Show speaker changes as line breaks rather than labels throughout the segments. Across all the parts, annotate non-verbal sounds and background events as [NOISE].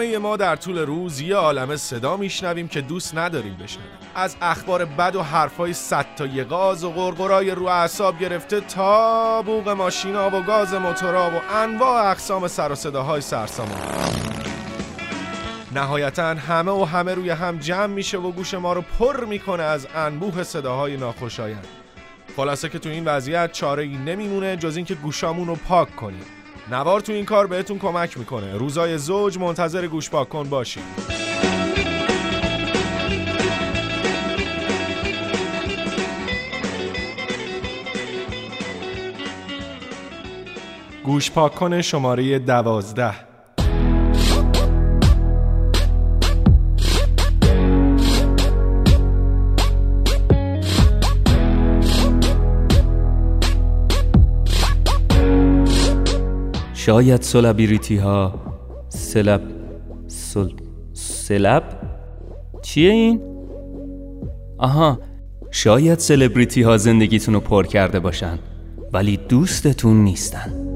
همه ما در طول روز یه عالمه صدا میشنویم که دوست نداریم بشنویم. از اخبار بد و حرفای صد تا غاز و غرغرای رو اعصاب گرفته تا بوق ماشینا و گاز موتورا و انواع اقسام سر و صداهای سرسامان. نهایتا همه و همه روی هم جمع میشه و گوش ما رو پر می‌کنه از انبوه صداهای ناخوشایند. خلاصه که تو این وضعیت چاره ای نمیمونه جز اینکه گوشامون رو پاک کنیم. نوار تو این کار بهتون کمک می‌کنه. روزای زوج منتظر گوش پاک کن باشید گوش پاک کن شماره دوازده.
شاید سلبریتی ها سلب سل سلب چیه این؟ آها شاید سلبریتی ها زندگیتون رو پر کرده باشن ولی دوستتون نیستن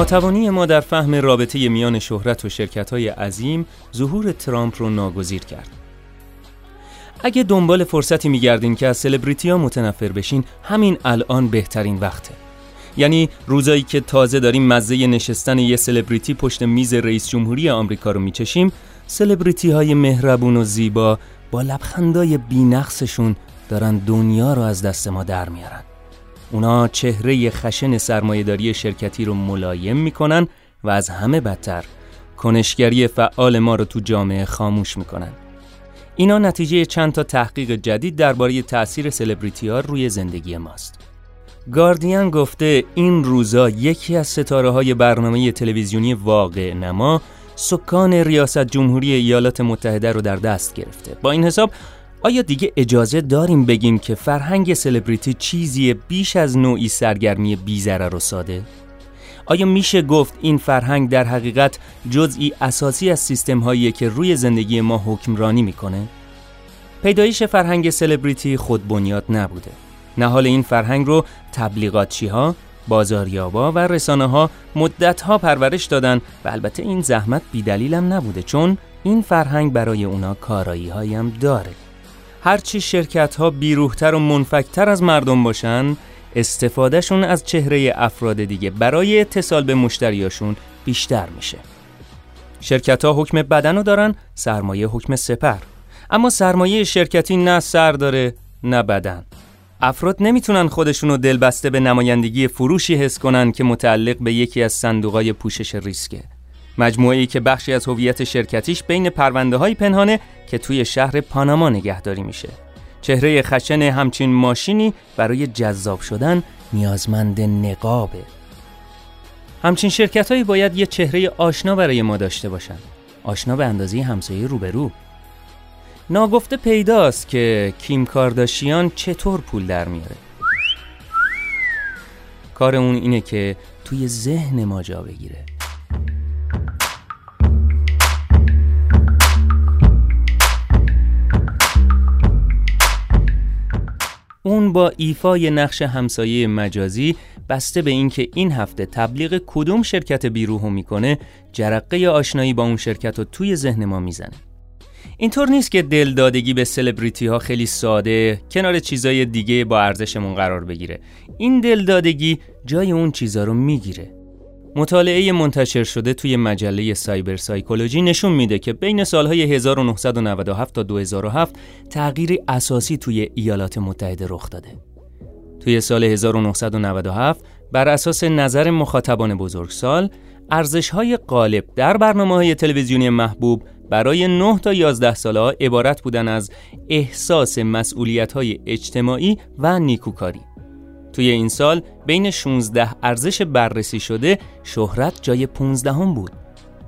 ناتوانی ما در فهم رابطه میان شهرت و شرکت های عظیم ظهور ترامپ رو ناگزیر کرد. اگه دنبال فرصتی میگردین که از سلبریتی ها متنفر بشین همین الان بهترین وقته. یعنی روزایی که تازه داریم مزه نشستن یه سلبریتی پشت میز رئیس جمهوری آمریکا رو میچشیم سلبریتی های مهربون و زیبا با لبخندای بینقصشون دارن دنیا رو از دست ما در میارن. اونا چهره خشن سرمایهداری شرکتی رو ملایم می‌کنن و از همه بدتر کنشگری فعال ما رو تو جامعه خاموش می‌کنن. اینا نتیجه چند تا تحقیق جدید درباره تاثیر سلبریتی ها روی زندگی ماست. گاردین گفته این روزا یکی از ستاره های برنامه تلویزیونی واقع نما سکان ریاست جمهوری ایالات متحده رو در دست گرفته. با این حساب آیا دیگه اجازه داریم بگیم که فرهنگ سلبریتی چیزی بیش از نوعی سرگرمی بیزره و ساده؟ آیا میشه گفت این فرهنگ در حقیقت جزئی اساسی از سیستم هایی که روی زندگی ما حکمرانی می‌کنه؟ پیدایش فرهنگ سلبریتی خود بنیاد نبوده. نهال این فرهنگ رو تبلیغاتچی ها، بازاریابا و رسانه ها مدت ها پرورش دادن و البته این زحمت بیدلیلم نبوده چون این فرهنگ برای اونا کارایی هایم داره. هرچی شرکت ها بیروهتر و منفکتر از مردم باشن استفادهشون از چهره افراد دیگه برای اتصال به مشتریاشون بیشتر میشه. شرکت ها حکم بدن رو دارن سرمایه حکم سپر. اما سرمایه شرکتی نه سر داره نه بدن. افراد نمی‌تونن خودشونو دلبسته به نمایندگی فروشی حس کنن که متعلق به یکی از صندوقای پوشش ریسکه. مجموعه که بخشی از هویت شرکتیش بین پرونده های پنهانه که توی شهر پاناما نگهداری میشه. چهره خشن همچین ماشینی برای جذاب شدن نیازمند نقابه. همچین شرکت هایی باید یه چهره آشنا برای ما داشته باشن. آشنا به اندازه همسایه روبرو. ناگفته پیداست که کیم کارداشیان چطور پول در میاره. کار اون اینه که توی ذهن ما جا بگیره. اون با ایفای نقش همسایه مجازی بسته به اینکه این هفته تبلیغ کدوم شرکت بیروهو می‌کنه جرقه آشنایی با اون شرکت رو توی ذهن ما می‌زنه. اینطور نیست که دلدادگی به سلبریتی ها خیلی ساده کنار چیزای دیگه با ارزشمون قرار بگیره. این دلدادگی جای اون چیزا رو می‌گیره. مطالعه منتشر شده توی مجله سایبر سایکولوژی نشون میده که بین سالهای 1997 تا 2007 تغییری اساسی توی ایالات متحده رخ داده. توی سال 1997 بر اساس نظر مخاطبان بزرگسال ارزش‌های غالب در برنامه های تلویزیونی محبوب برای 9 تا 11 ساله عبارت بودن از احساس مسئولیت های اجتماعی و نیکوکاری. توی این سال بین 16 ارزش بررسی شده شهرت جای 15 هم بود.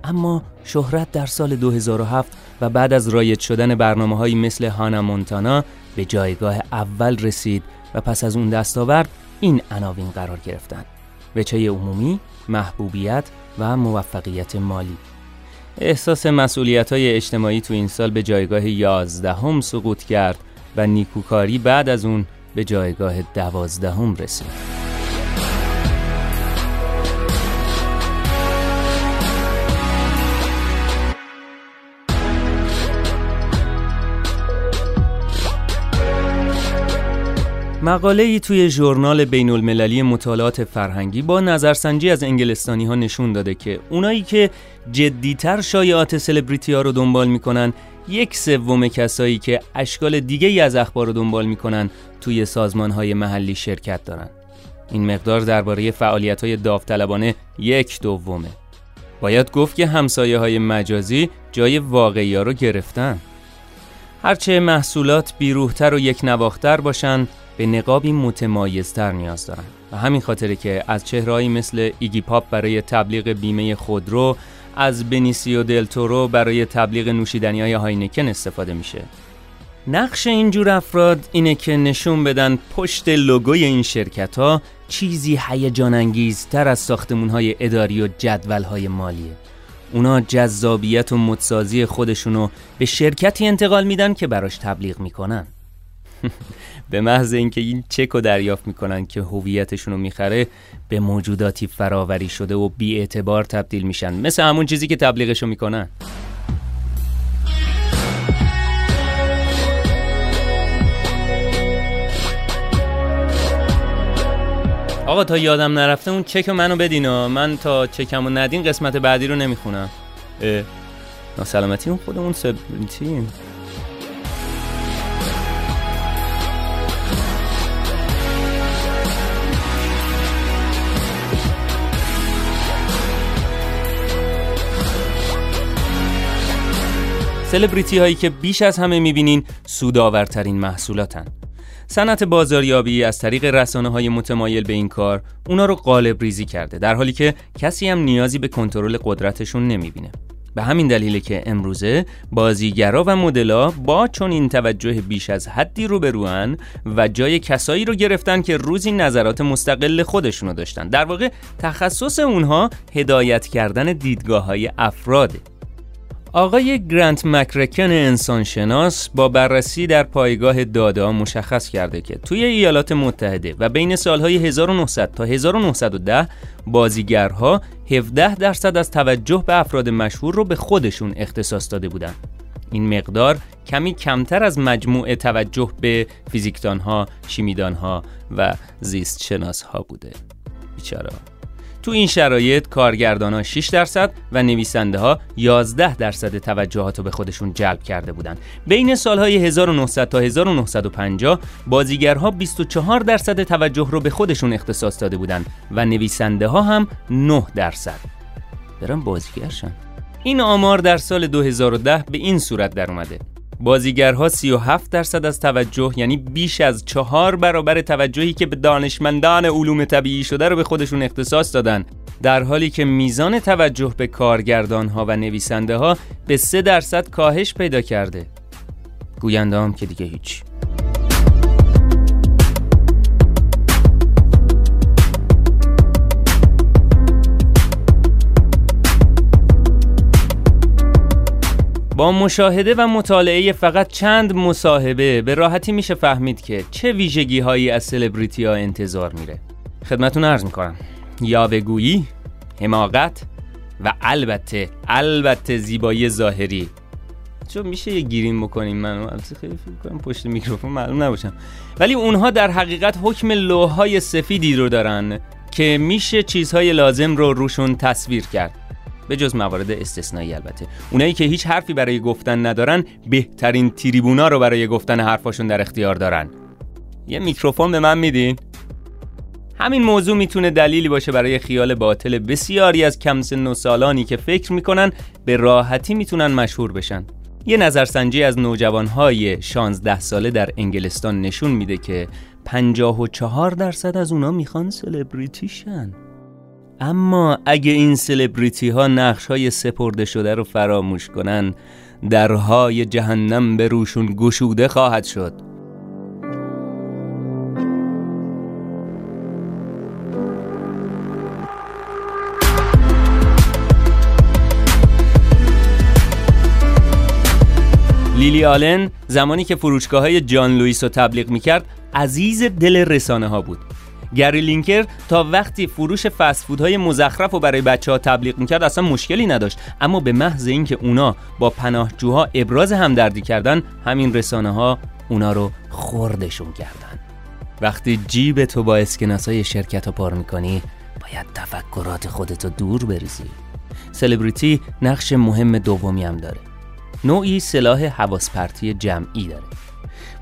اما شهرت در سال 2007 و بعد از رایج شدن برنامه های مثل هانا مونتانا، به جایگاه اول رسید و پس از اون دستاورد این عناوین قرار گرفتند وچه عمومی، محبوبیت و موفقیت مالی. احساس مسئولیت های اجتماعی تو این سال به جایگاه یازدهم سقوط کرد و نیکوکاری بعد از اون به جایگاه دوازدهم رسید مقاله ای توی ژورنال بین المللی مطالعات فرهنگی با نظرسنجی از انگلستانی ها نشون داده که اونایی که جدیتر شایعات سلبریتی ها رو دنبال می‌کنن یک سوم کسایی که اشکال دیگه ای از اخبار رو دنبال می‌کنن توی سازمان های محلی شرکت دارن. این مقدار درباره فعالیت های داوطلبانه یک دومه. باید گفت که همسایه های مجازی جای واقعی ها رو گرفتن. هرچه محصولات بیروهتر و یک نواختر باشن به نقابی متمایزتر نیاز دارن. و همین خاطره که از چهرهایی مثل ایگی پاپ برای تبلیغ بیمه خودرو از بنیسیو دلتورو برای تبلیغ نوشیدنی های هاینکن استفاده میشه. نقش اینجور افراد اینه که نشون بدن پشت لوگوی این شرکت ها چیزی هیجان انگیزتر از ساختمون های اداری و جدول های مالیه. اونا جذابیت و مدسازی خودشونو به شرکتی انتقال میدن که براش تبلیغ می‌کنن. [LAUGHS] به محض اینکه این چک رو دریافت می‌کنن که هویتشون رو می‌خره به موجوداتی فراوری شده و بی اعتبار تبدیل میشن. مثل همون چیزی که تبلیغشو می‌کنن. آقا تا یادم نرفته اون چک منو بدینا من تا چکمو ندین قسمت بعدی رو نمی‌خونم. اه ناسلامتی اون خودمون سبلیتیم سلبریتی هایی که بیش از همه می‌بینین سودآورترین محصولاتن. صنعت بازاریابی از طریق رسانه های متمایل به این کار اونا رو قالب ریزی کرده در حالی که کسی هم نیازی به کنترل قدرتشون نمی‌بینه. به همین دلیله که امروزه بازیگرا و مدلا با چون این توجه بیش از حدی رو بروان و جای کسایی رو گرفتن که روزی نظرات مستقل خودشونو داشتن. در واقع تخصص اونها هدایت کردن دیدگاه های افراده. آقای گرانت مکرکن انسانشناس با بررسی در پایگاه دادا مشخص کرده که توی ایالات متحده و بین سالهای 1900 تا 1910 بازیگرها 17 درصد از توجه به افراد مشهور رو به خودشون اختصاص داده بودند. این مقدار کمی کمتر از مجموع توجه به فیزیکدانها، شیمیدانها و زیست شناس ها بوده. بیچاره تو این شرایط کارگردان ها 6 درصد و نویسنده ها 11 درصد توجهات رو به خودشون جلب کرده بودند. بین سالهای 1900 تا 1950 بازیگرها 24 درصد توجه رو به خودشون اختصاص داده بودند و نویسنده ها هم 9 درصد. برم بازیگرشن. این آمار در سال 2010 به این صورت در اومده. بازیگرها 37 درصد از توجه یعنی بیش از چهار برابر توجهی که به دانشمندان علوم طبیعی شده رو به خودشون اختصاص دادن. در حالی که میزان توجه به کارگردان ها و نویسنده ها به 3 درصد کاهش پیدا کرده. گوینده که دیگه هیچ. با مشاهده و مطالعه فقط چند مصاحبه به راحتی میشه فهمید که چه ویژگی هایی از سلبریتی ها انتظار میره. خدمتون عرض می‌کنم. یاوهگویی حماقت و البته البته زیبایی ظاهری. چون میشه یه گیریم بکنیم من خیلی فکر کنم پشت میکروفون معلوم نباشم. ولی اونها در حقیقت حکم لوهای سفیدی رو دارن که میشه چیزهای لازم رو روشون تصویر کرد. به جز موارد استثنایی البته. اونایی که هیچ حرفی برای گفتن ندارن بهترین تریبونا رو برای گفتن حرفاشون در اختیار دارن. یه میکروفون به من میدین؟ همین موضوع می‌تونه دلیلی باشه برای خیال باطل بسیاری از کم سن و سالانی که فکر می‌کنن به راحتی می‌تونن مشهور بشن. یه نظرسنجی از نوجوانهای 16 ساله در انگلستان نشون میده که 54 درصد از اونا می‌خوان سلبریتی شن. اما اگه این سلبریتی ها نقش های سپرده شده رو فراموش کنن درهای جهنم به روشون گشوده خواهد شد. لیلی آلن زمانی که فروشگاه های جان لویس رو تبلیغ می‌کرد عزیز دل رسانه ها بود. گری لینکر تا وقتی فروش فسفودهای مزخرف رو برای بچه ها تبلیغ می‌کرد اصلا مشکلی نداشت. اما به محض اینکه اونا با پناهجوها ابراز همدردی کردن همین رسانه ها اونا رو خوردشون کردن. وقتی جیب تو با اسکناس های شرکت رو پار می‌کنی باید تفکرات خودتو دور بریزی. سلبریتی نقش مهم دومی هم داره. نوعی سلاح حواس پرتی جمعی داره.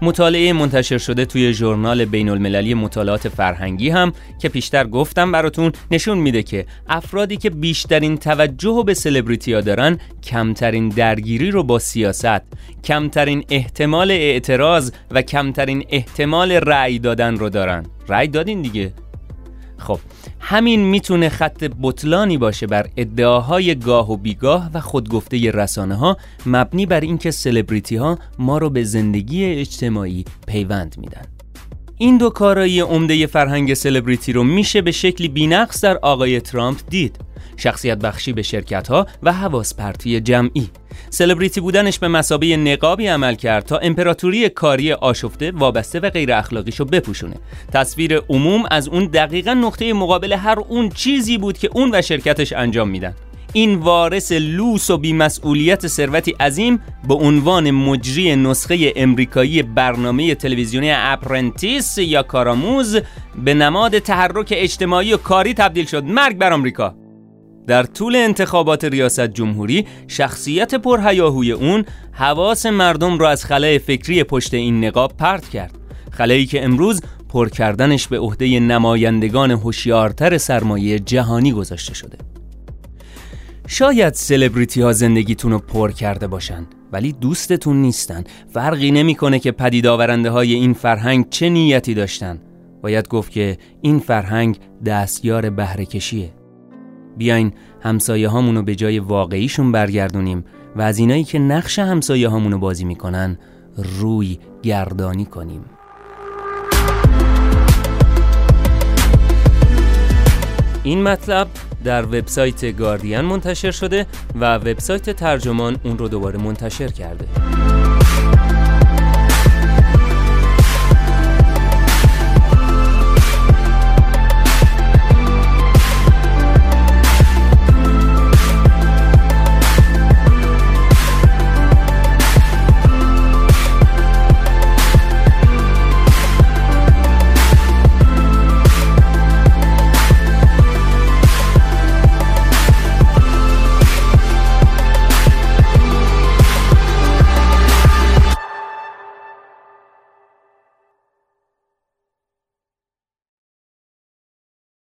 مطالعه منتشر شده توی ژورنال بین المللی مطالعات فرهنگی هم که پیشتر گفتم براتون نشون میده که افرادی که بیشترین توجه به سلبریتی ها دارن کمترین درگیری رو با سیاست کمترین احتمال اعتراض و کمترین احتمال رأی دادن رو دارن. رأی دادین دیگه. خب همین می‌تونه خط بطلانی باشه بر ادعاهای گاه و بیگاه و خودگفته رسانه ها مبنی بر اینکه سلبریتی ها ما رو به زندگی اجتماعی پیوند میدن. این دو کارایی عمده فرهنگ سلبریتی رو میشه به شکلی بینقص در آقای ترامپ دید. شخصیت بخشی به شرکت ها و حواس پرتی جمعی. سلبریتی بودنش به مسابه نقابی عمل کرد تا امپراتوری کاری آشفته وابسته و غیر اخلاقیشو بپوشونه. تصویر عموم از اون دقیقا نقطه مقابل هر اون چیزی بود که اون و شرکتش انجام میدن. این وارث لوس و بیمسئولیت ثروتی عظیم به عنوان مجری نسخه امریکایی برنامه تلویزیونی اپرنتیس یا کاراموز به نماد تحرک اجتماعی و کاری تبدیل شد. مرگ بر آمریکا. در طول انتخابات ریاست جمهوری شخصیت پرهیاهوی اون حواس مردم را از خلای فکری پشت این نقاب پرت کرد. خلایی که امروز پر کردنش به عهده نمایندگان هوشیارتر سرمایه جهانی گذاشته شده. شاید سلبریتی ها زندگیتون رو پر کرده باشن ولی دوستتون نیستن. فرقی نمی‌کنه که پدید آورنده های این فرهنگ چه نیتی داشتن. باید گفت که این فرهنگ دستیار بهرهکشیه. بیاین همسایه هامونو به جای واقعیشون برگردونیم و از اینایی که نقش همسایه هامونو بازی می‌کنن روی گردانی کنیم. این مطلب در وبسایت گاردین منتشر شده و وبسایت ترجمان اون رو دوباره منتشر کرده.